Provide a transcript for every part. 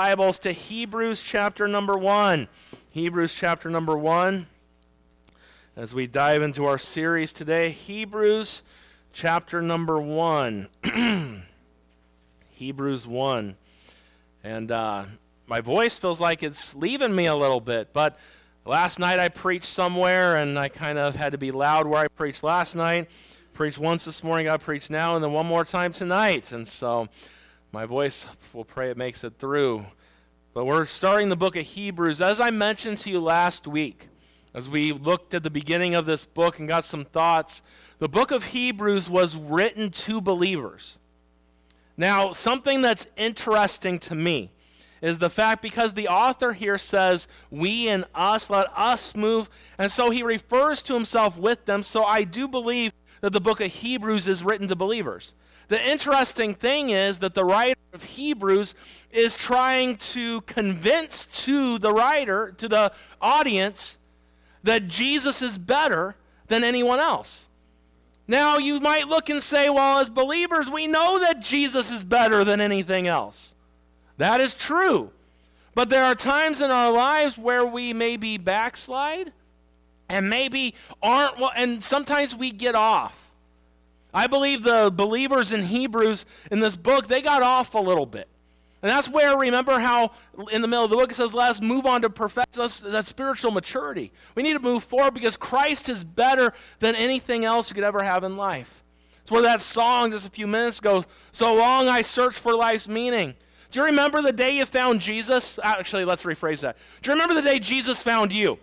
Bibles to Hebrews chapter number 1. Hebrews chapter number 1. As we dive into our series today, Hebrews chapter number 1. Hebrews 1. And uh, my voice feels like it's leaving me a little bit, but last night I preached somewhere and I kind of had to be loud where I preached last night. Preached once this morning, I preached now, and then one more time tonight. And so my voice, we'll pray it makes it through. But we're starting the book of Hebrews. As I mentioned to you last week, as we looked at the beginning of this book and got some thoughts, the book of Hebrews was written to believers. Now, something that's interesting to me is the fact because the author here says, we and us, let us move. And so he refers to himself with them. So I do believe that the book of Hebrews is written to believers. The interesting thing is that the writer of Hebrews is trying to convince to the writer, to the audience, that Jesus is better than anyone else. Now, you might look and say, well, as believers, we know that Jesus is better than anything else. That is true. But there are times in our lives where we maybe backslide and maybe aren't, well, and sometimes we get off. I believe the believers in Hebrews in this book, they got off a little bit. And that's where, remember how in the middle of the book it says, let us move on to perfect us, that spiritual maturity. We need to move forward because Christ is better than anything else you could ever have in life. It's where that song just a few minutes ago, so long I searched for life's meaning. Do you remember the day you found Jesus? Actually, let's rephrase that. Do you remember the day Jesus found you?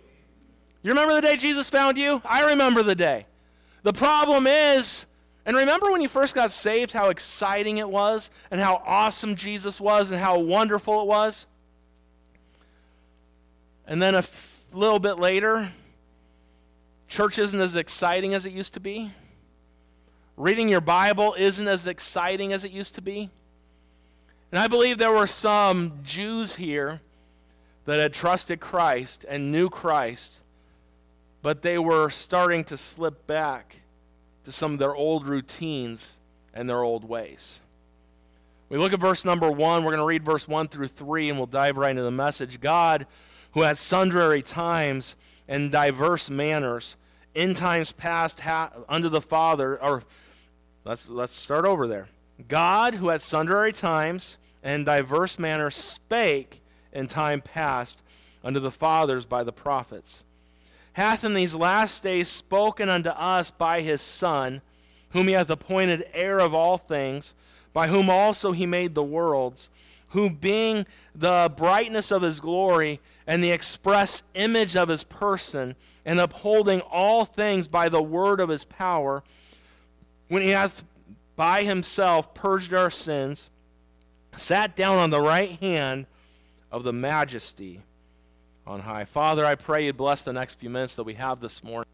You remember the day Jesus found you? I remember the day. The problem is, and remember when you first got saved, how exciting it was, and how awesome Jesus was, and how wonderful it was? And then a f- little bit later, church isn't as exciting as it used to be. Reading your Bible isn't as exciting as it used to be. And I believe there were some Jews here that had trusted Christ and knew Christ, but they were starting to slip back to some of their old routines and their old ways. We look at verse number one. We're going to read verse one through three, and we'll dive right into the message. God, who at sundry times and diverse manners, in times past, ha- unto the Father, or let's let's start over there. God, who at sundry times and diverse manners spake in time past unto the fathers by the prophets hath in these last days spoken unto us by his Son, whom he hath appointed heir of all things, by whom also he made the worlds, who being the brightness of his glory and the express image of his person, and upholding all things by the word of his power, when he hath by himself purged our sins, sat down on the right hand of the majesty on high. Father, I pray you'd bless the next few minutes that we have this morning,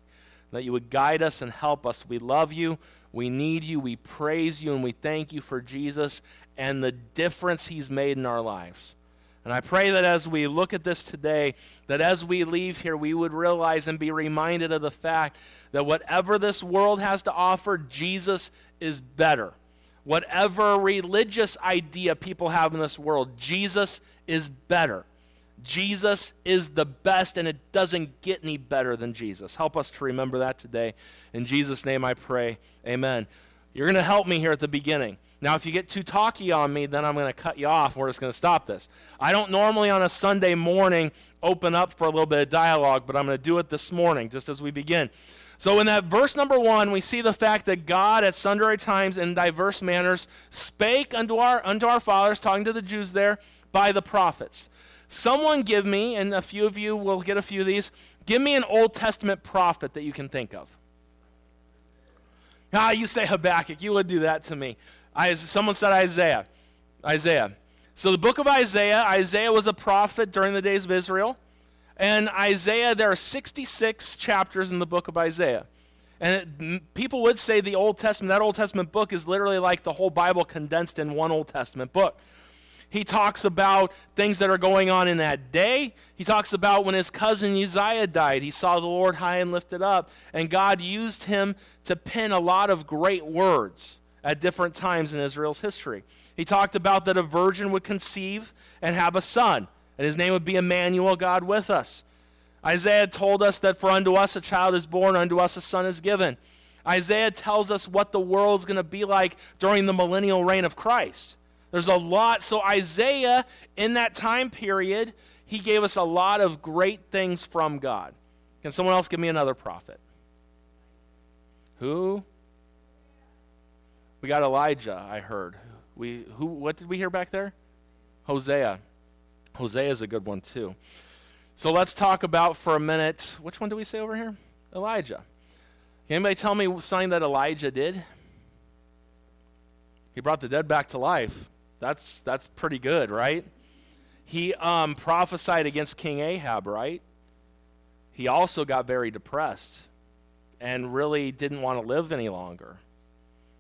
that you would guide us and help us. We love you. We need you. We praise you, and we thank you for Jesus and the difference he's made in our lives. And I pray that as we look at this today, that as we leave here, we would realize and be reminded of the fact that whatever this world has to offer, Jesus is better. Whatever religious idea people have in this world, Jesus is better. Jesus is the best, and it doesn't get any better than Jesus. Help us to remember that today. In Jesus' name I pray. Amen. You're going to help me here at the beginning. Now, if you get too talky on me, then I'm going to cut you off. We're just going to stop this. I don't normally on a Sunday morning open up for a little bit of dialogue, but I'm going to do it this morning just as we begin. So, in that verse number one, we see the fact that God at sundry times in diverse manners spake unto our, unto our fathers, talking to the Jews there, by the prophets. Someone give me, and a few of you will get a few of these, give me an Old Testament prophet that you can think of. Ah, you say Habakkuk. You would do that to me. I, someone said Isaiah. Isaiah. So the book of Isaiah, Isaiah was a prophet during the days of Israel. And Isaiah, there are 66 chapters in the book of Isaiah. And it, people would say the Old Testament, that Old Testament book is literally like the whole Bible condensed in one Old Testament book. He talks about things that are going on in that day. He talks about when his cousin Uzziah died. He saw the Lord high and lifted up, and God used him to pen a lot of great words at different times in Israel's history. He talked about that a virgin would conceive and have a son, and his name would be Emmanuel, God with us. Isaiah told us that for unto us a child is born, unto us a son is given. Isaiah tells us what the world's going to be like during the millennial reign of Christ. There's a lot. So, Isaiah, in that time period, he gave us a lot of great things from God. Can someone else give me another prophet? Who? We got Elijah, I heard. We who what did we hear back there? Hosea. Hosea is a good one too. So let's talk about for a minute. Which one do we say over here? Elijah. Can anybody tell me something that Elijah did? He brought the dead back to life. That's that's pretty good, right? He um, prophesied against King Ahab, right? He also got very depressed and really didn't want to live any longer.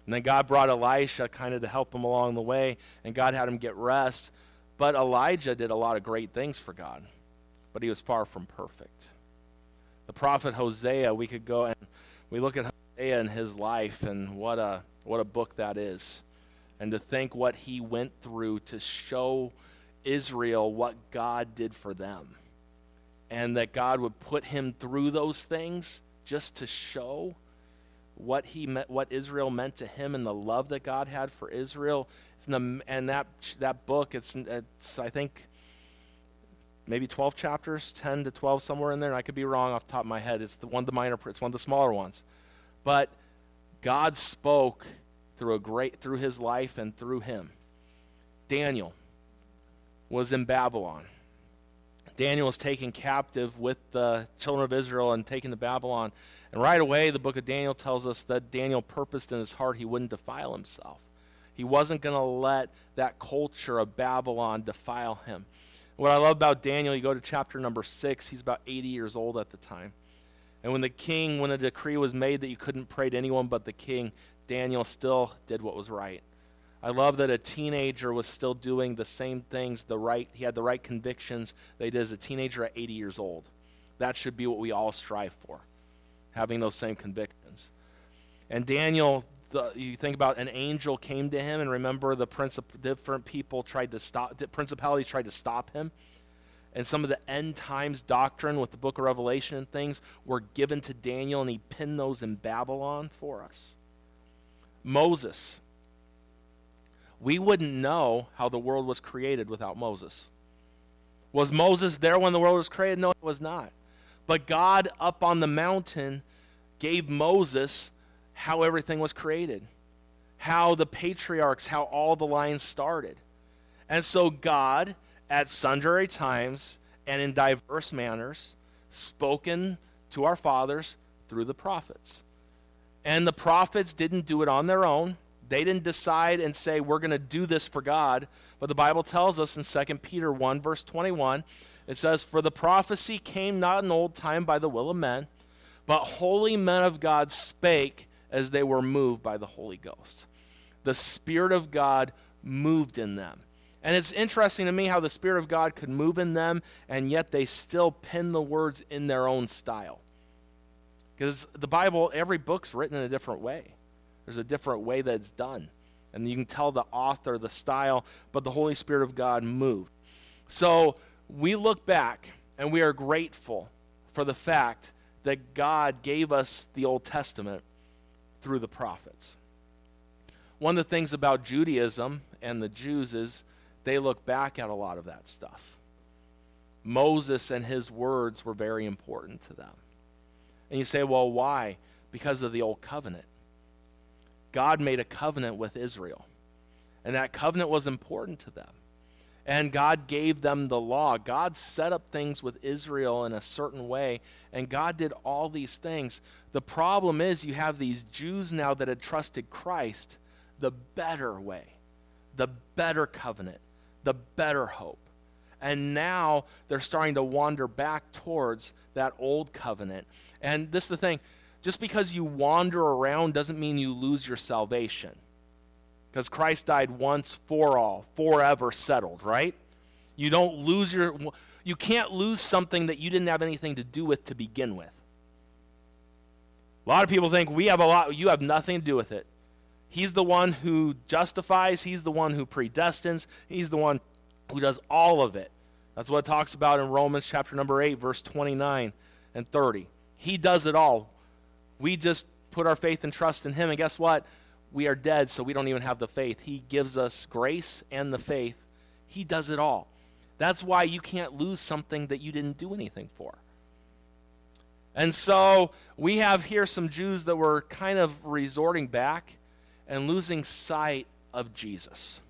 And then God brought Elisha kind of to help him along the way, and God had him get rest. But Elijah did a lot of great things for God, but he was far from perfect. The prophet Hosea, we could go and we look at Hosea and his life, and what a what a book that is. And to think what he went through to show Israel what God did for them. And that God would put him through those things just to show what he meant, what Israel meant to him and the love that God had for Israel. And that that book, it's, it's I think maybe 12 chapters, 10 to 12 somewhere in there. And I could be wrong off the top of my head. It's the one of the minor, it's one of the smaller ones. But God spoke through a great through his life and through him. Daniel was in Babylon. Daniel was taken captive with the children of Israel and taken to Babylon. And right away, the book of Daniel tells us that Daniel purposed in his heart he wouldn't defile himself. He wasn't going to let that culture of Babylon defile him. What I love about Daniel, you go to chapter number six, he's about 80 years old at the time. And when the king, when a decree was made that you couldn't pray to anyone but the king, Daniel still did what was right. I love that a teenager was still doing the same things, the right, he had the right convictions that he did as a teenager at 80 years old. That should be what we all strive for, having those same convictions. And Daniel, the, you think about an angel came to him, and remember the princip- different people tried to stop, the principalities tried to stop him. And some of the end times doctrine with the book of Revelation and things were given to Daniel, and he pinned those in Babylon for us. Moses, we wouldn't know how the world was created without Moses. Was Moses there when the world was created? No, it was not. But God up on the mountain gave Moses how everything was created, how the patriarchs, how all the lines started. And so God, at sundry times and in diverse manners, spoken to our fathers through the prophets. And the prophets didn't do it on their own. They didn't decide and say, we're going to do this for God. But the Bible tells us in 2 Peter 1, verse 21, it says, For the prophecy came not in old time by the will of men, but holy men of God spake as they were moved by the Holy Ghost. The Spirit of God moved in them. And it's interesting to me how the Spirit of God could move in them, and yet they still pen the words in their own style. Because the Bible, every book's written in a different way. There's a different way that it's done. And you can tell the author, the style, but the Holy Spirit of God moved. So we look back and we are grateful for the fact that God gave us the Old Testament through the prophets. One of the things about Judaism and the Jews is they look back at a lot of that stuff. Moses and his words were very important to them. And you say, well, why? Because of the Old Covenant. God made a covenant with Israel. And that covenant was important to them. And God gave them the law. God set up things with Israel in a certain way, and God did all these things. The problem is, you have these Jews now that had trusted Christ the better way, the better covenant, the better hope. And now they're starting to wander back towards that old covenant. And this is the thing just because you wander around doesn't mean you lose your salvation. Because Christ died once for all, forever settled, right? You don't lose your you can't lose something that you didn't have anything to do with to begin with. A lot of people think we have a lot you have nothing to do with it. He's the one who justifies, He's the one who predestines, He's the one who does all of it. That's what it talks about in Romans chapter number 8, verse 29 and 30. He does it all. We just put our faith and trust in Him, and guess what? We are dead, so we don't even have the faith. He gives us grace and the faith. He does it all. That's why you can't lose something that you didn't do anything for. And so we have here some Jews that were kind of resorting back and losing sight of Jesus.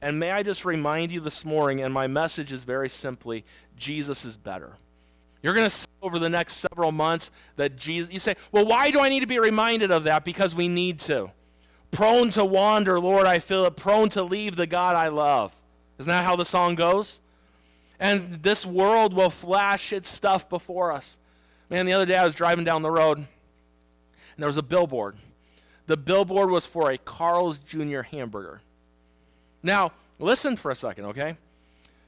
And may I just remind you this morning, and my message is very simply Jesus is better. You're going to see over the next several months that Jesus, you say, well, why do I need to be reminded of that? Because we need to. Prone to wander, Lord, I feel it. Prone to leave the God I love. Isn't that how the song goes? And this world will flash its stuff before us. Man, the other day I was driving down the road, and there was a billboard. The billboard was for a Carl's Jr. hamburger. Now, listen for a second, okay?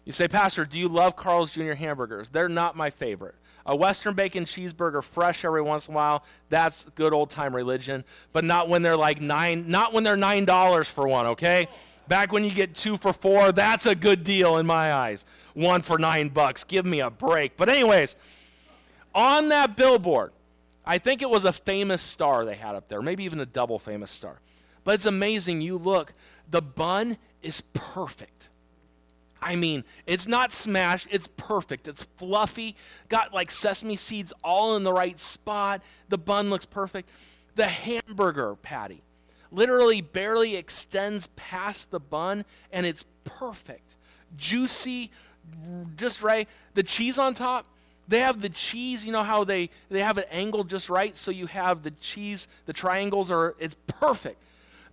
You say, Pastor, do you love Carl's Jr. hamburgers? They're not my favorite. A Western bacon cheeseburger fresh every once in a while, that's good old time religion, but not when they're like nine, not when they're nine dollars for one, okay? Back when you get two for four, that's a good deal in my eyes. One for nine bucks. Give me a break. But, anyways, on that billboard, I think it was a famous star they had up there, maybe even a double famous star. But it's amazing. You look, the bun is perfect. I mean, it's not smashed, it's perfect. It's fluffy, got like sesame seeds all in the right spot. The bun looks perfect. The hamburger patty literally barely extends past the bun, and it's perfect. Juicy, just right. The cheese on top, they have the cheese, you know how they, they have it angled just right, so you have the cheese, the triangles are, it's perfect.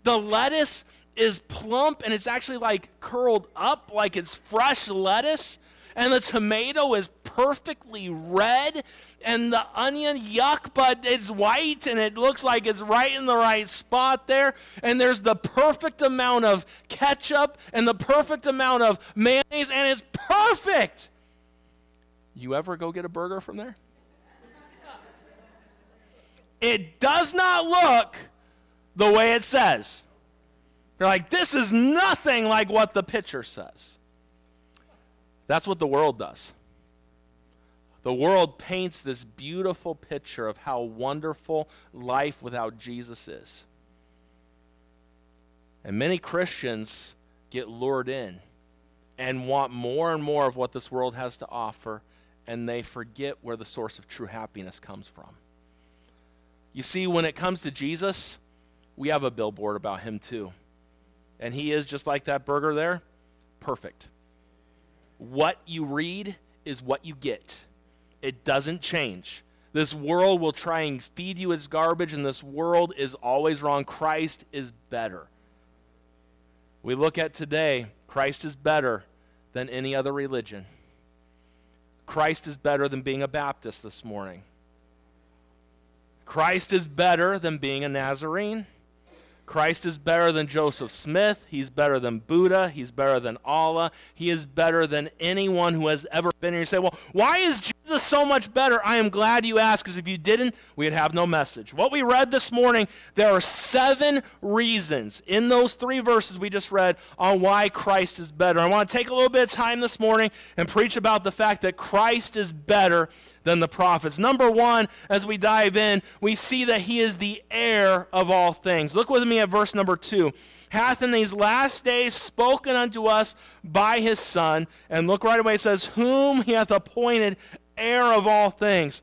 The lettuce is plump and it's actually like curled up like it's fresh lettuce. And the tomato is perfectly red. And the onion, yuck, but it's white and it looks like it's right in the right spot there. And there's the perfect amount of ketchup and the perfect amount of mayonnaise, and it's perfect. You ever go get a burger from there? It does not look the way it says. You're like, this is nothing like what the picture says. That's what the world does. The world paints this beautiful picture of how wonderful life without Jesus is. And many Christians get lured in and want more and more of what this world has to offer and they forget where the source of true happiness comes from. You see, when it comes to Jesus, we have a billboard about him too. And he is just like that burger there, perfect. What you read is what you get, it doesn't change. This world will try and feed you its garbage, and this world is always wrong. Christ is better. We look at today, Christ is better than any other religion. Christ is better than being a Baptist this morning. Christ is better than being a Nazarene. Christ is better than Joseph Smith. He's better than Buddha. He's better than Allah. He is better than anyone who has ever been here. You say, well, why is Jesus so much better? I am glad you asked, because if you didn't, we'd have no message. What we read this morning, there are seven reasons in those three verses we just read on why Christ is better. I want to take a little bit of time this morning and preach about the fact that Christ is better than the prophets. Number one, as we dive in, we see that he is the heir of all things. Look with me at verse number two. Hath in these last days spoken unto us by his Son. And look right away, it says, Whom he hath appointed heir of all things.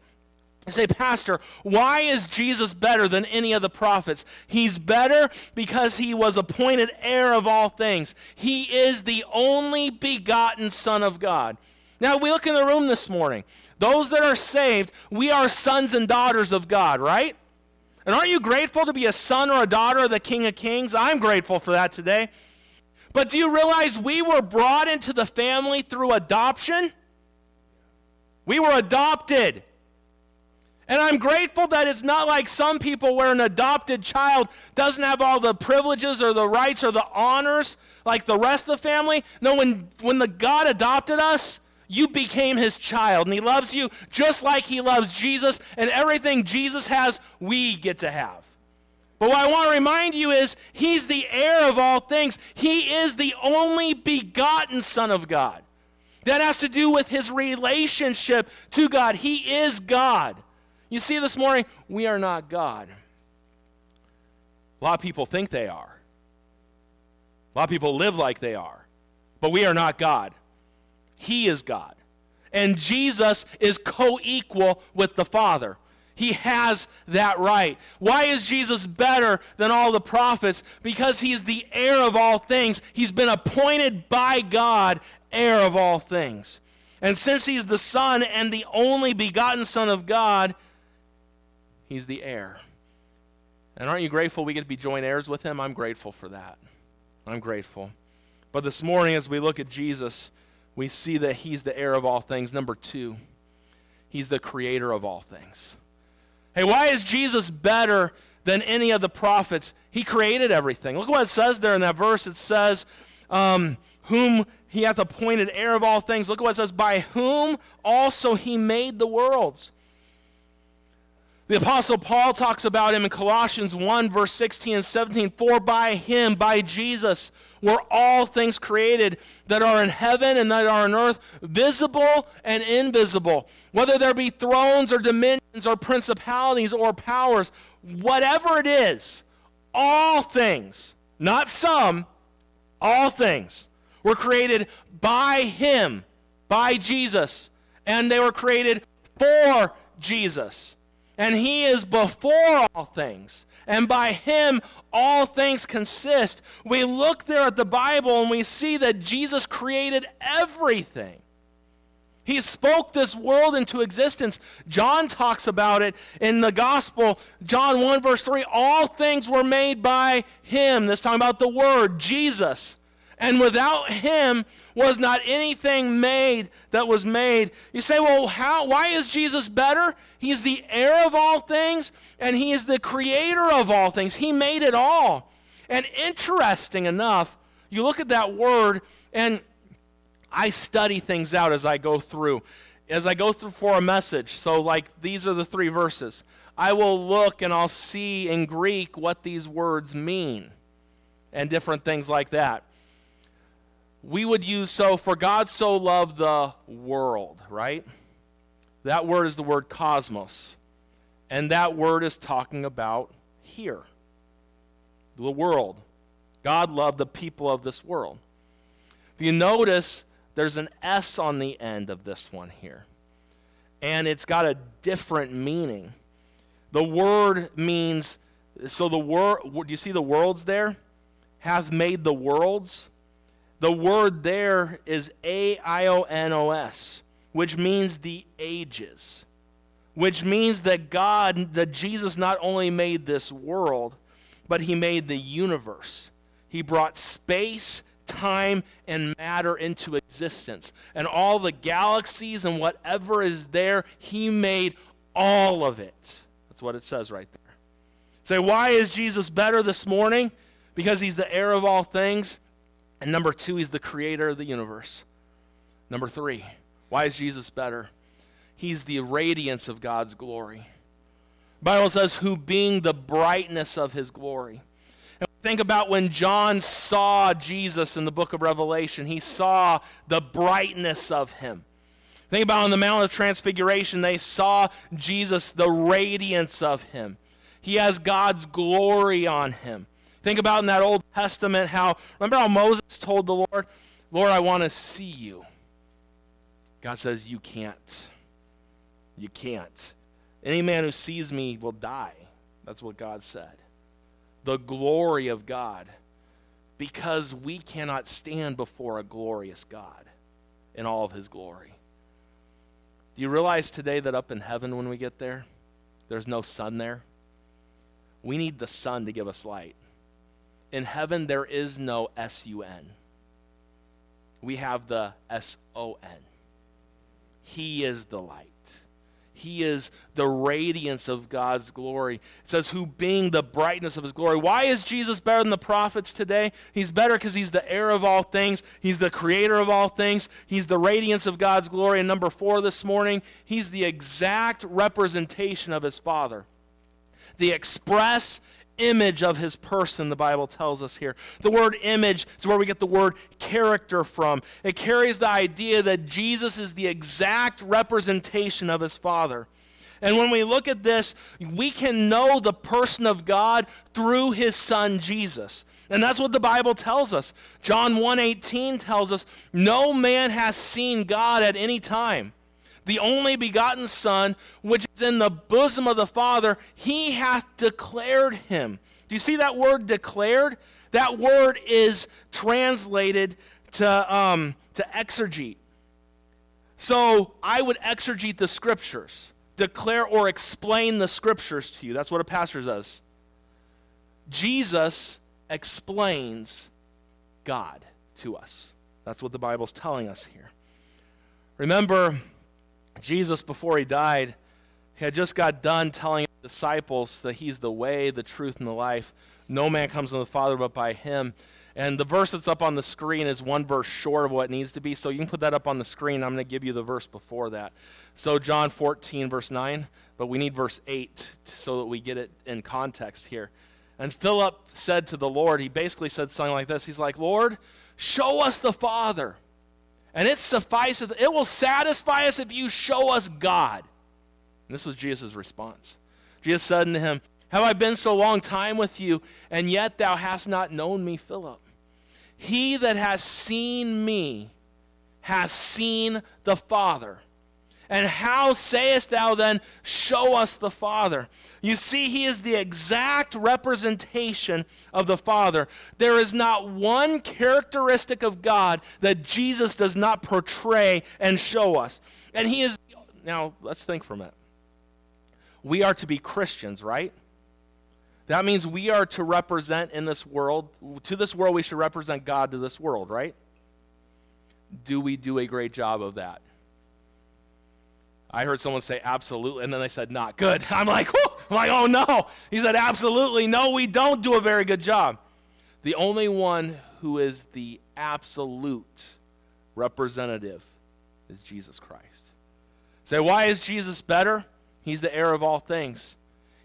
I say, Pastor, why is Jesus better than any of the prophets? He's better because he was appointed heir of all things. He is the only begotten Son of God. Now, we look in the room this morning. Those that are saved, we are sons and daughters of God, right? And aren't you grateful to be a son or a daughter of the King of Kings? I'm grateful for that today. But do you realize we were brought into the family through adoption? We were adopted. And I'm grateful that it's not like some people where an adopted child doesn't have all the privileges or the rights or the honors like the rest of the family. No, when, when the God adopted us, you became his child, and he loves you just like he loves Jesus, and everything Jesus has, we get to have. But what I want to remind you is he's the heir of all things. He is the only begotten Son of God. That has to do with his relationship to God. He is God. You see, this morning, we are not God. A lot of people think they are. A lot of people live like they are. But we are not God. He is God. And Jesus is co equal with the Father. He has that right. Why is Jesus better than all the prophets? Because he's the heir of all things. He's been appointed by God heir of all things. And since he's the Son and the only begotten Son of God, he's the heir. And aren't you grateful we get to be joint heirs with him? I'm grateful for that. I'm grateful. But this morning, as we look at Jesus, we see that he's the heir of all things. Number two, he's the creator of all things. Hey, why is Jesus better than any of the prophets? He created everything. Look what it says there in that verse. It says, um, whom he hath appointed heir of all things. Look what it says, by whom also he made the worlds. The Apostle Paul talks about him in Colossians 1, verse 16 and 17. For by him, by Jesus, were all things created that are in heaven and that are on earth, visible and invisible, whether there be thrones or dominions or principalities or powers, whatever it is, all things, not some, all things were created by him, by Jesus, and they were created for Jesus. And he is before all things and by him all things consist. We look there at the Bible and we see that Jesus created everything. He spoke this world into existence. John talks about it in the gospel. John 1, verse 3 all things were made by him. This talking about the Word, Jesus. And without him was not anything made that was made. You say, well, how, why is Jesus better? He's the heir of all things, and he is the creator of all things. He made it all. And interesting enough, you look at that word, and I study things out as I go through. As I go through for a message, so like these are the three verses, I will look and I'll see in Greek what these words mean and different things like that we would use so for God so loved the world, right? That word is the word cosmos. And that word is talking about here the world. God loved the people of this world. If you notice, there's an S on the end of this one here. And it's got a different meaning. The word means, so the word, do you see the worlds there? Have made the worlds. The word there is A I O N O S, which means the ages, which means that God, that Jesus not only made this world, but he made the universe. He brought space, time, and matter into existence. And all the galaxies and whatever is there, he made all of it. That's what it says right there. Say, why is Jesus better this morning? Because he's the heir of all things. And number two, he's the creator of the universe. Number three, why is Jesus better? He's the radiance of God's glory. The Bible says, who being the brightness of his glory. And think about when John saw Jesus in the book of Revelation, he saw the brightness of him. Think about on the Mount of Transfiguration, they saw Jesus, the radiance of him. He has God's glory on him. Think about in that Old Testament how, remember how Moses told the Lord, Lord, I want to see you. God says, You can't. You can't. Any man who sees me will die. That's what God said. The glory of God. Because we cannot stand before a glorious God in all of his glory. Do you realize today that up in heaven when we get there, there's no sun there? We need the sun to give us light. In heaven, there is no S U N. We have the S O N. He is the light. He is the radiance of God's glory. It says, who being the brightness of his glory. Why is Jesus better than the prophets today? He's better because he's the heir of all things. He's the creator of all things. He's the radiance of God's glory. And number four this morning, he's the exact representation of his Father. The express image of his person, the Bible tells us here. The word image is where we get the word character from. It carries the idea that Jesus is the exact representation of his Father. And when we look at this, we can know the person of God through his son Jesus. And that's what the Bible tells us. John 1:18 tells us, "No man has seen God at any time. The only begotten Son, which is in the bosom of the Father, he hath declared him." Do you see that word declared? That word is translated to, um, to exegete. So I would exegete the scriptures declare or explain the scriptures to you. That's what a pastor does. Jesus explains God to us. That's what the Bible's telling us here. Remember, Jesus, before he died, he had just got done telling his disciples that he's the way, the truth, and the life. No man comes to the Father but by him. And the verse that's up on the screen is one verse short of what needs to be. So you can put that up on the screen. I'm going to give you the verse before that. So, John 14, verse 9, but we need verse 8 so that we get it in context here. And Philip said to the Lord, he basically said something like this He's like, Lord, show us the Father. And it suffices, it will satisfy us if you show us God. And this was Jesus' response. Jesus said unto him, Have I been so long time with you, and yet thou hast not known me, Philip? He that has seen me has seen the Father. And how sayest thou then, Show us the Father? You see, he is the exact representation of the Father. There is not one characteristic of God that Jesus does not portray and show us. And he is, now let's think for a minute. We are to be Christians, right? That means we are to represent in this world, to this world, we should represent God to this world, right? Do we do a great job of that? I heard someone say absolutely, and then they said not good. I'm like, Whoo! I'm like, oh no. He said absolutely. No, we don't do a very good job. The only one who is the absolute representative is Jesus Christ. Say, why is Jesus better? He's the heir of all things.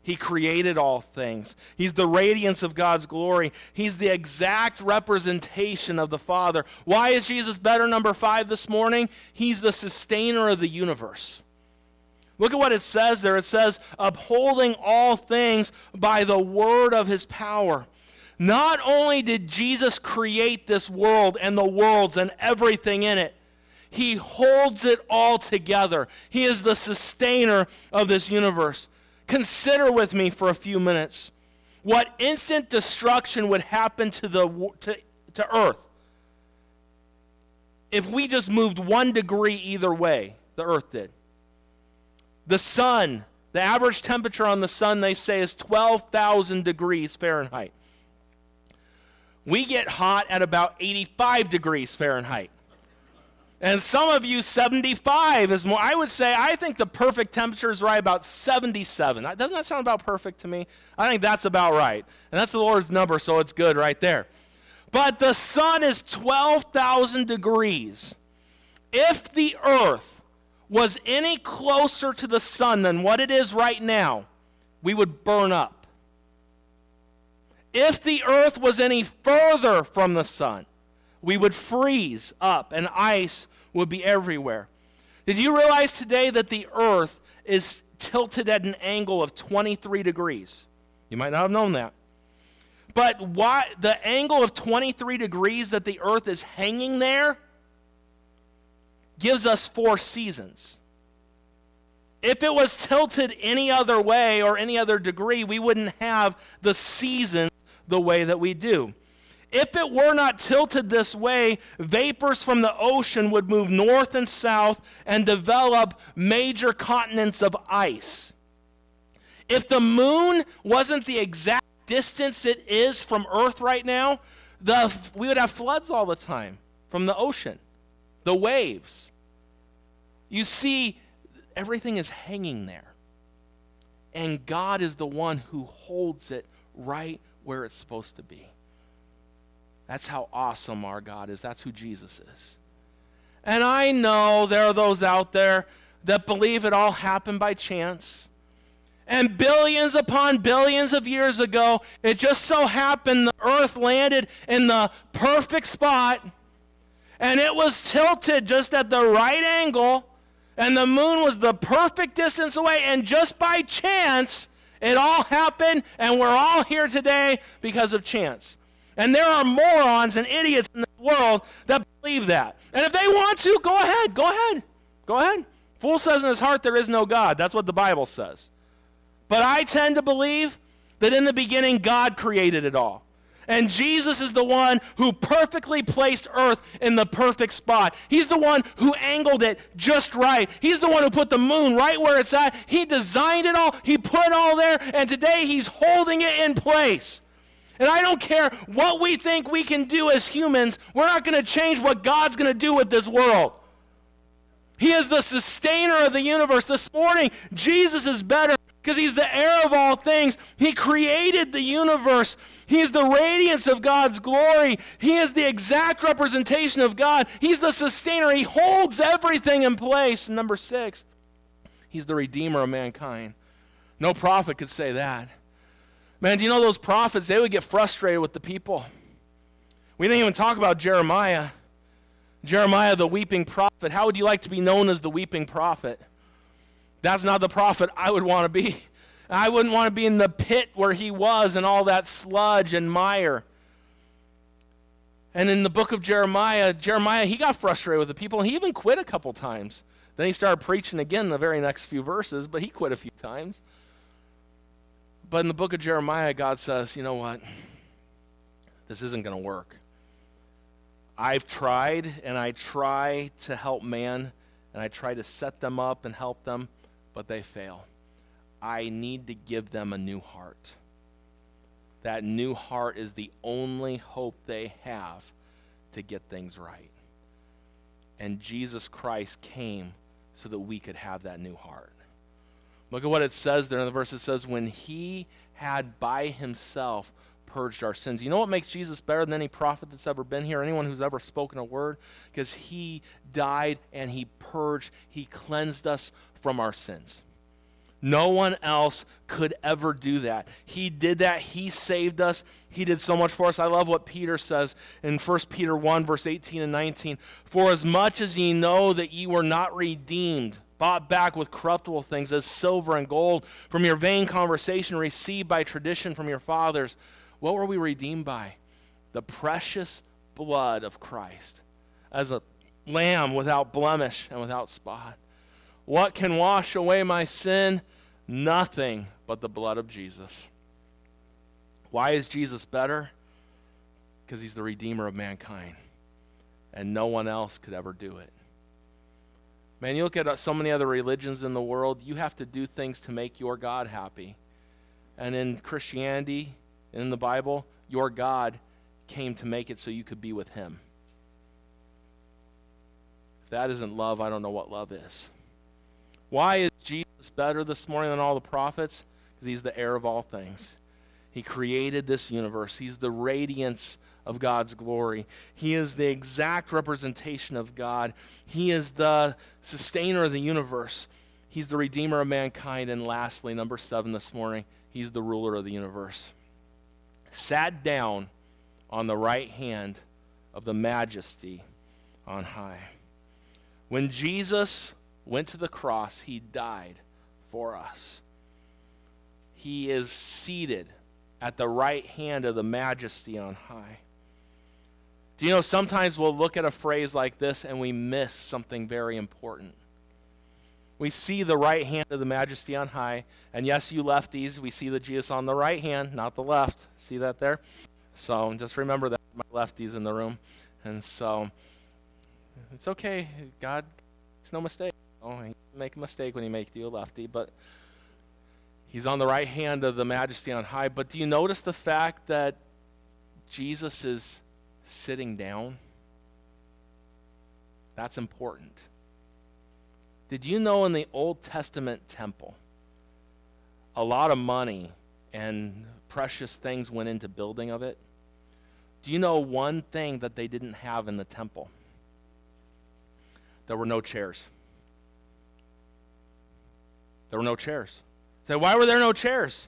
He created all things. He's the radiance of God's glory. He's the exact representation of the Father. Why is Jesus better, number five, this morning? He's the sustainer of the universe. Look at what it says there. It says, upholding all things by the word of his power. Not only did Jesus create this world and the worlds and everything in it, he holds it all together. He is the sustainer of this universe. Consider with me for a few minutes what instant destruction would happen to, the, to, to Earth if we just moved one degree either way, the Earth did. The sun, the average temperature on the sun, they say, is 12,000 degrees Fahrenheit. We get hot at about 85 degrees Fahrenheit. And some of you, 75 is more. I would say, I think the perfect temperature is right about 77. Doesn't that sound about perfect to me? I think that's about right. And that's the Lord's number, so it's good right there. But the sun is 12,000 degrees. If the earth was any closer to the sun than what it is right now, we would burn up. If the earth was any further from the sun, we would freeze up and ice would be everywhere. Did you realize today that the earth is tilted at an angle of 23 degrees? You might not have known that. But why the angle of 23 degrees that the earth is hanging there gives us four seasons. If it was tilted any other way or any other degree, we wouldn't have the seasons the way that we do. If it were not tilted this way, vapors from the ocean would move north and south and develop major continents of ice. If the moon wasn't the exact distance it is from Earth right now, the, we would have floods all the time from the ocean, the waves. You see, everything is hanging there. And God is the one who holds it right where it's supposed to be. That's how awesome our God is. That's who Jesus is. And I know there are those out there that believe it all happened by chance. And billions upon billions of years ago, it just so happened the earth landed in the perfect spot and it was tilted just at the right angle and the moon was the perfect distance away and just by chance it all happened and we're all here today because of chance. And there are morons and idiots in the world that believe that. And if they want to, go ahead, go ahead. Go ahead. Fool says in his heart there is no God. That's what the Bible says. But I tend to believe that in the beginning, God created it all. And Jesus is the one who perfectly placed earth in the perfect spot. He's the one who angled it just right. He's the one who put the moon right where it's at. He designed it all, He put it all there, and today He's holding it in place. And I don't care what we think we can do as humans, we're not going to change what God's going to do with this world. He is the sustainer of the universe. This morning, Jesus is better because he's the heir of all things. He created the universe. He is the radiance of God's glory. He is the exact representation of God. He's the sustainer. He holds everything in place. Number six, he's the redeemer of mankind. No prophet could say that. Man, do you know those prophets? They would get frustrated with the people. We didn't even talk about Jeremiah. Jeremiah, the weeping prophet. How would you like to be known as the weeping prophet? That's not the prophet I would want to be. I wouldn't want to be in the pit where he was and all that sludge and mire. And in the book of Jeremiah, Jeremiah, he got frustrated with the people he even quit a couple times. Then he started preaching again the very next few verses, but he quit a few times. But in the book of Jeremiah, God says, you know what? This isn't going to work. I've tried and I try to help man and I try to set them up and help them but they fail. I need to give them a new heart. That new heart is the only hope they have to get things right. And Jesus Christ came so that we could have that new heart. Look at what it says there in the verse. It says, When he had by himself purged our sins. You know what makes Jesus better than any prophet that's ever been here, anyone who's ever spoken a word? Because he died and he purged, he cleansed us from our sins. No one else could ever do that. He did that. He saved us. He did so much for us. I love what Peter says in 1 Peter 1, verse 18 and 19. For as much as ye know that ye were not redeemed, bought back with corruptible things as silver and gold from your vain conversation received by tradition from your fathers, what were we redeemed by? The precious blood of Christ as a lamb without blemish and without spot. What can wash away my sin? Nothing but the blood of Jesus. Why is Jesus better? Because he's the Redeemer of mankind. And no one else could ever do it. Man, you look at uh, so many other religions in the world, you have to do things to make your God happy. And in Christianity, in the Bible, your God came to make it so you could be with Him. If that isn't love, I don't know what love is. Why is Jesus better this morning than all the prophets? Because He's the heir of all things. He created this universe, He's the radiance of God's glory. He is the exact representation of God. He is the sustainer of the universe. He's the redeemer of mankind. And lastly, number seven this morning, He's the ruler of the universe sat down on the right hand of the majesty on high. When Jesus went to the cross, he died for us. He is seated at the right hand of the majesty on high. Do you know sometimes we'll look at a phrase like this and we miss something very important? We see the right hand of the majesty on high. And yes, you lefties, we see the Jesus on the right hand, not the left. See that there? So just remember that, my lefties in the room. And so it's okay. God, it's no mistake. Oh, he make a mistake when he makes you a lefty, but he's on the right hand of the majesty on high. But do you notice the fact that Jesus is sitting down? That's important. Did you know in the Old Testament temple, a lot of money and precious things went into building of it? Do you know one thing that they didn't have in the temple? There were no chairs. There were no chairs. Say, why were there no chairs?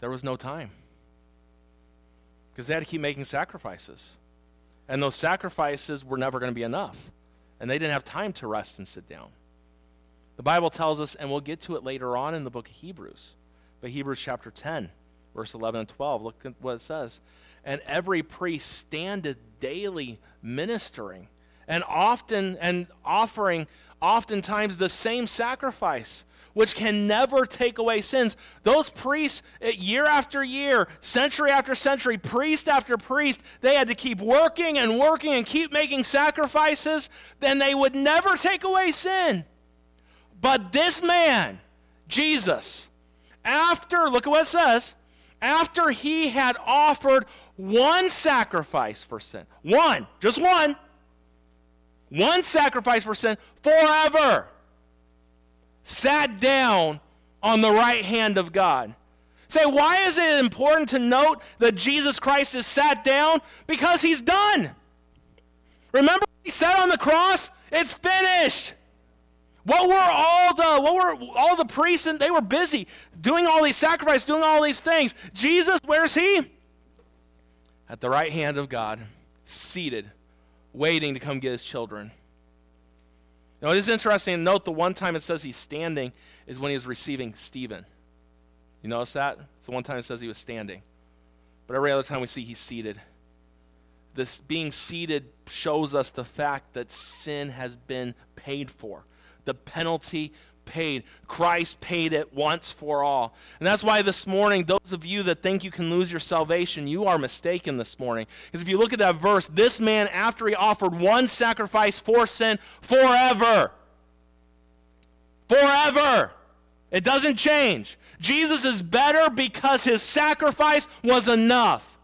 There was no time. Because they had to keep making sacrifices. And those sacrifices were never going to be enough. And they didn't have time to rest and sit down. The Bible tells us, and we'll get to it later on in the book of Hebrews, but Hebrews chapter 10, verse 11 and 12, look at what it says. And every priest standeth daily ministering, and often and offering oftentimes the same sacrifice which can never take away sins. Those priests, eh, year after year, century after century, priest after priest, they had to keep working and working and keep making sacrifices, then they would never take away sin. But this man, Jesus, after, look at what it says, after he had offered one sacrifice for sin, one, just one, one sacrifice for sin forever sat down on the right hand of God. Say, why is it important to note that Jesus Christ is sat down? Because he's done. Remember he said on the cross, it's finished. What were all the what were all the priests and they were busy doing all these sacrifices, doing all these things. Jesus, where's he? At the right hand of God, seated, waiting to come get his children. Now, it is interesting to note the one time it says he's standing is when he was receiving Stephen. You notice that? It's the one time it says he was standing. But every other time we see he's seated. This being seated shows us the fact that sin has been paid for. The penalty paid. Christ paid it once for all. And that's why this morning, those of you that think you can lose your salvation, you are mistaken this morning. Because if you look at that verse, this man, after he offered one sacrifice for sin, forever, forever, it doesn't change. Jesus is better because his sacrifice was enough.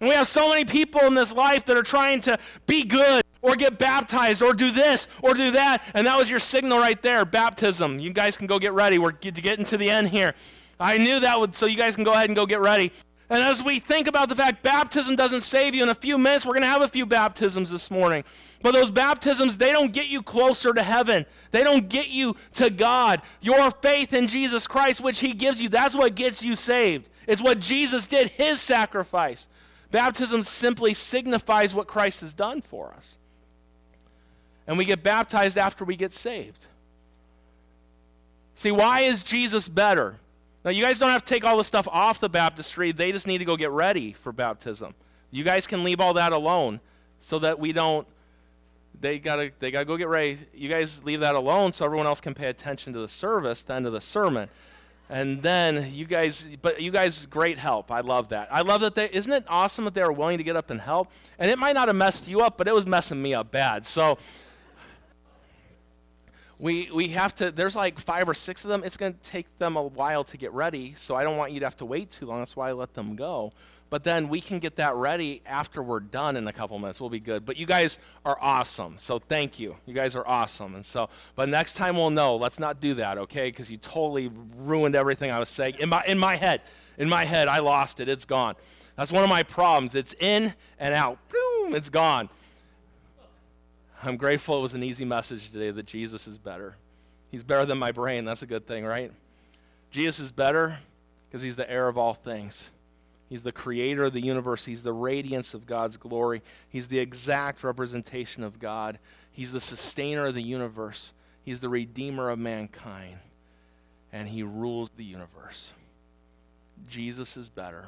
And we have so many people in this life that are trying to be good or get baptized or do this or do that. And that was your signal right there baptism. You guys can go get ready. We're getting to the end here. I knew that would, so you guys can go ahead and go get ready. And as we think about the fact baptism doesn't save you, in a few minutes we're going to have a few baptisms this morning. But those baptisms, they don't get you closer to heaven. They don't get you to God. Your faith in Jesus Christ, which He gives you, that's what gets you saved. It's what Jesus did, His sacrifice. Baptism simply signifies what Christ has done for us and we get baptized after we get saved. See, why is Jesus better? Now, you guys don't have to take all the stuff off the baptistry. They just need to go get ready for baptism. You guys can leave all that alone so that we don't they gotta they gotta go get ready. You guys leave that alone so everyone else can pay attention to the service, then to the sermon. And then you guys but you guys great help. I love that. I love that they isn't it awesome that they were willing to get up and help? And it might not have messed you up, but it was messing me up bad. So we, we have to, there's like five or six of them. It's going to take them a while to get ready, so I don't want you to have to wait too long. That's why I let them go. But then we can get that ready after we're done in a couple minutes. We'll be good. But you guys are awesome. So thank you. You guys are awesome. And so, but next time we'll know. Let's not do that, okay? Because you totally ruined everything I was saying. In my, in my head, in my head, I lost it. It's gone. That's one of my problems. It's in and out. Boom, it's gone. I'm grateful it was an easy message today that Jesus is better. He's better than my brain. That's a good thing, right? Jesus is better because he's the heir of all things. He's the creator of the universe. He's the radiance of God's glory. He's the exact representation of God. He's the sustainer of the universe. He's the redeemer of mankind. And he rules the universe. Jesus is better.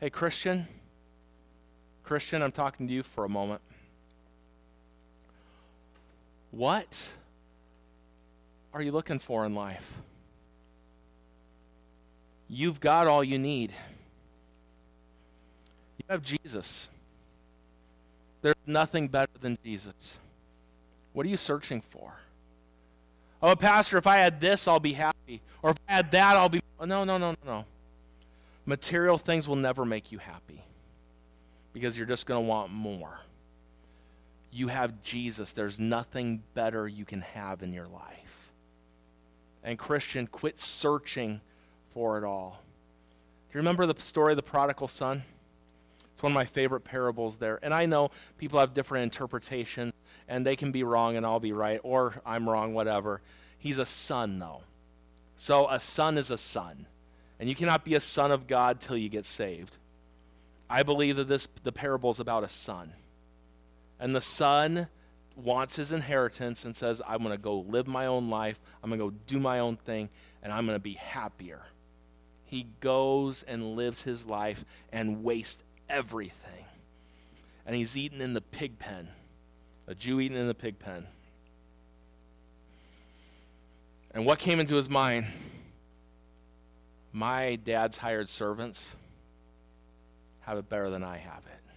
Hey, Christian. Christian, I'm talking to you for a moment. What are you looking for in life? You've got all you need. You have Jesus. There's nothing better than Jesus. What are you searching for? Oh, Pastor, if I had this, I'll be happy. Or if I had that, I'll be. No, no, no, no, no. Material things will never make you happy because you're just going to want more you have Jesus. There's nothing better you can have in your life. And, Christian, quit searching for it all. Do you remember the story of the prodigal son? It's one of my favorite parables there. And I know people have different interpretations, and they can be wrong and I'll be right, or I'm wrong, whatever. He's a son, though. So a son is a son. And you cannot be a son of God till you get saved. I believe that this the parable is about a son. And the son wants his inheritance and says, I'm going to go live my own life. I'm going to go do my own thing, and I'm going to be happier. He goes and lives his life and wastes everything. And he's eaten in the pig pen, a Jew eating in the pig pen. And what came into his mind? My dad's hired servants have it better than I have it.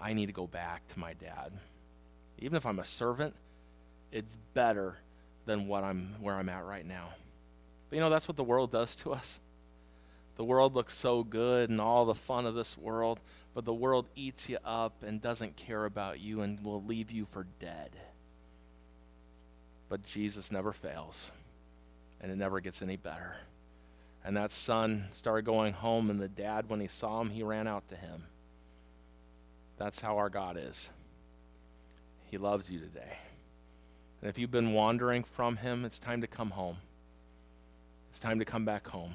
I need to go back to my dad. Even if I'm a servant, it's better than what I'm where I'm at right now. But you know that's what the world does to us. The world looks so good and all the fun of this world, but the world eats you up and doesn't care about you and will leave you for dead. But Jesus never fails, and it never gets any better. And that son started going home, and the dad, when he saw him, he ran out to him. That's how our God is. He loves you today. And if you've been wandering from him, it's time to come home. It's time to come back home.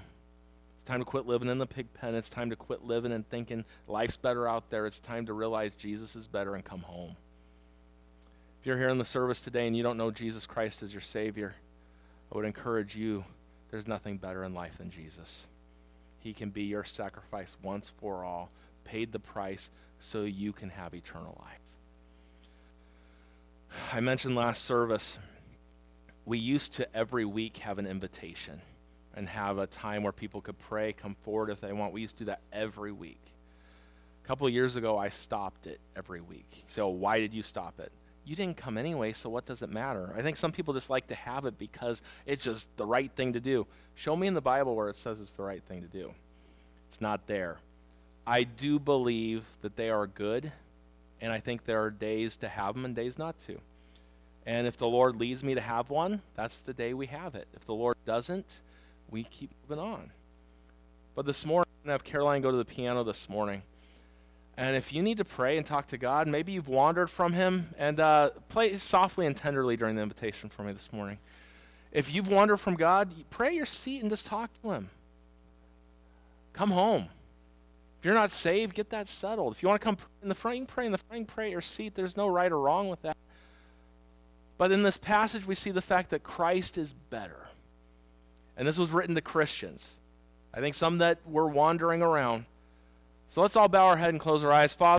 It's time to quit living in the pig pen. It's time to quit living and thinking life's better out there. It's time to realize Jesus is better and come home. If you're here in the service today and you don't know Jesus Christ as your Savior, I would encourage you there's nothing better in life than Jesus. He can be your sacrifice once for all, paid the price so you can have eternal life. I mentioned last service, we used to every week have an invitation and have a time where people could pray, come forward if they want. We used to do that every week. A couple years ago, I stopped it every week. So, why did you stop it? you didn't come anyway, so what does it matter? I think some people just like to have it because it's just the right thing to do. Show me in the Bible where it says it's the right thing to do. It's not there. I do believe that they are good, and I think there are days to have them and days not to. And if the Lord leads me to have one, that's the day we have it. If the Lord doesn't, we keep moving on. But this morning, I'm going to have Caroline go to the piano this morning. And if you need to pray and talk to God, maybe you've wandered from Him, and uh, play softly and tenderly during the invitation for me this morning. If you've wandered from God, pray your seat and just talk to Him. Come home. If you're not saved, get that settled. If you want to come in the front, you pray in the front, pray your seat. There's no right or wrong with that. But in this passage, we see the fact that Christ is better. And this was written to Christians. I think some that were wandering around. So let's all bow our head and close our eyes. Father,